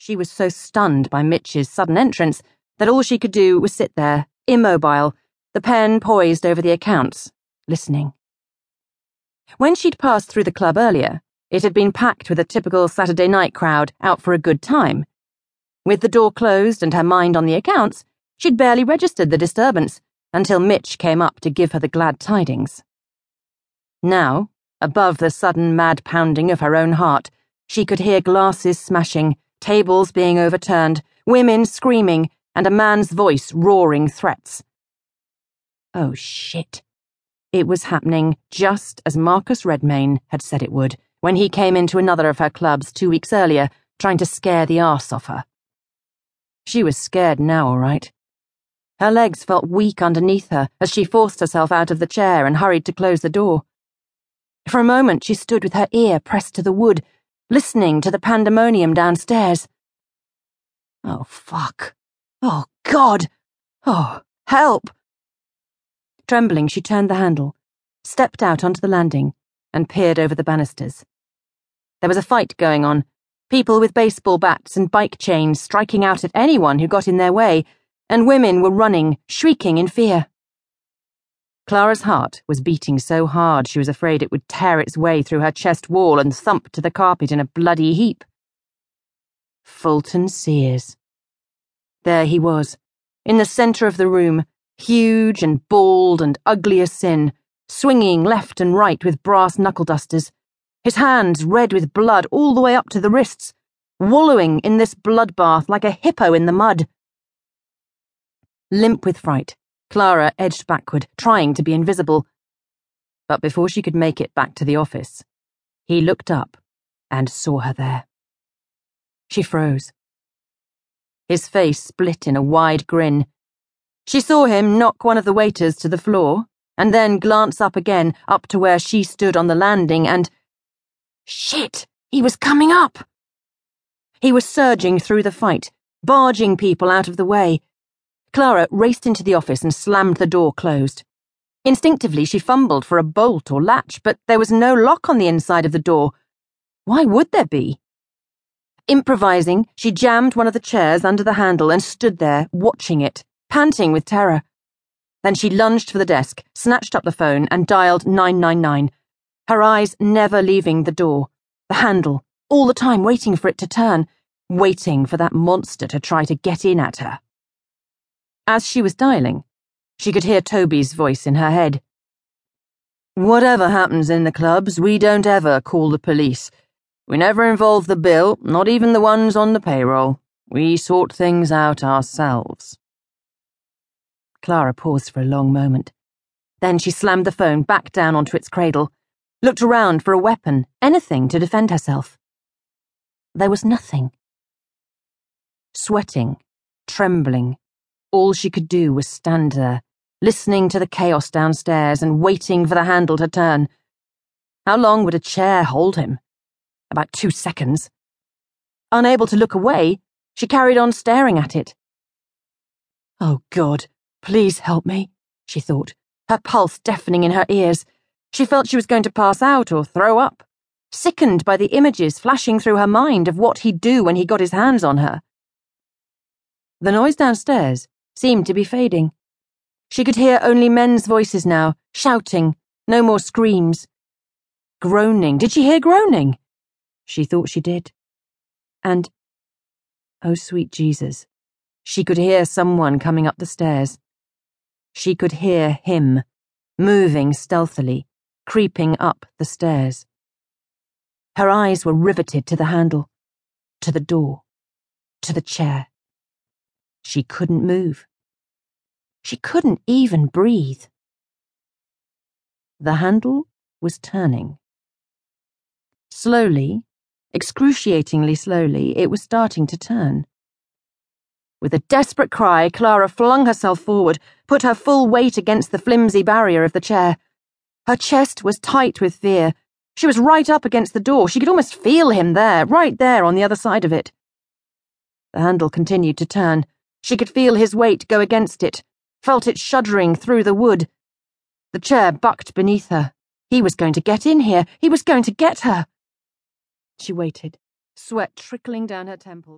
She was so stunned by Mitch's sudden entrance that all she could do was sit there, immobile, the pen poised over the accounts, listening. When she'd passed through the club earlier, it had been packed with a typical Saturday night crowd out for a good time. With the door closed and her mind on the accounts, she'd barely registered the disturbance until Mitch came up to give her the glad tidings. Now, above the sudden mad pounding of her own heart, she could hear glasses smashing tables being overturned, women screaming, and a man's voice roaring threats. Oh shit. It was happening just as Marcus Redmayne had said it would when he came into another of her clubs two weeks earlier, trying to scare the arse off her. She was scared now, all right. Her legs felt weak underneath her as she forced herself out of the chair and hurried to close the door. For a moment, she stood with her ear pressed to the wood listening to the pandemonium downstairs. Oh, fuck. Oh, God. Oh, help. Trembling, she turned the handle, stepped out onto the landing, and peered over the banisters. There was a fight going on, people with baseball bats and bike chains striking out at anyone who got in their way, and women were running, shrieking in fear. Clara's heart was beating so hard she was afraid it would tear its way through her chest wall and thump to the carpet in a bloody heap. Fulton Sears. There he was, in the centre of the room, huge and bald and ugly as sin, swinging left and right with brass knuckle dusters, his hands red with blood all the way up to the wrists, wallowing in this bloodbath like a hippo in the mud. Limp with fright, Clara edged backward, trying to be invisible. But before she could make it back to the office, he looked up and saw her there. She froze. His face split in a wide grin. She saw him knock one of the waiters to the floor, and then glance up again, up to where she stood on the landing, and. Shit! He was coming up! He was surging through the fight, barging people out of the way Clara raced into the office and slammed the door closed. Instinctively, she fumbled for a bolt or latch, but there was no lock on the inside of the door. Why would there be? Improvising, she jammed one of the chairs under the handle and stood there, watching it, panting with terror. Then she lunged for the desk, snatched up the phone, and dialed 999, her eyes never leaving the door, the handle, all the time waiting for it to turn, waiting for that monster to try to get in at her. As she was dialing, she could hear Toby's voice in her head. Whatever happens in the clubs, we don't ever call the police. We never involve the bill, not even the ones on the payroll. We sort things out ourselves. Clara paused for a long moment. Then she slammed the phone back down onto its cradle, looked around for a weapon, anything to defend herself. There was nothing. Sweating, trembling, all she could do was stand there, listening to the chaos downstairs and waiting for the handle to turn. How long would a chair hold him? About two seconds. Unable to look away, she carried on staring at it. Oh, God, please help me, she thought, her pulse deafening in her ears. She felt she was going to pass out or throw up, sickened by the images flashing through her mind of what he'd do when he got his hands on her. The noise downstairs seemed to be fading. She could hear only men's voices now, shouting, no more screams. Groaning. Did she hear groaning? She thought she did. And, oh sweet Jesus, she could hear someone coming up the stairs. She could hear him, moving stealthily, creeping up the stairs. Her eyes were riveted to the handle, to the door, to the chair. She couldn't move. She couldn't even breathe. The handle was turning. Slowly, excruciatingly slowly, it was starting to turn. With a desperate cry, Clara flung herself forward, put her full weight against the flimsy barrier of the chair. Her chest was tight with fear. She was right up against the door. She could almost feel him there, right there on the other side of it. The handle continued to turn. She could feel his weight go against it, felt it shuddering through the wood. The chair bucked beneath her. He was going to get in here. He was going to get her. She waited, sweat trickling down her temples.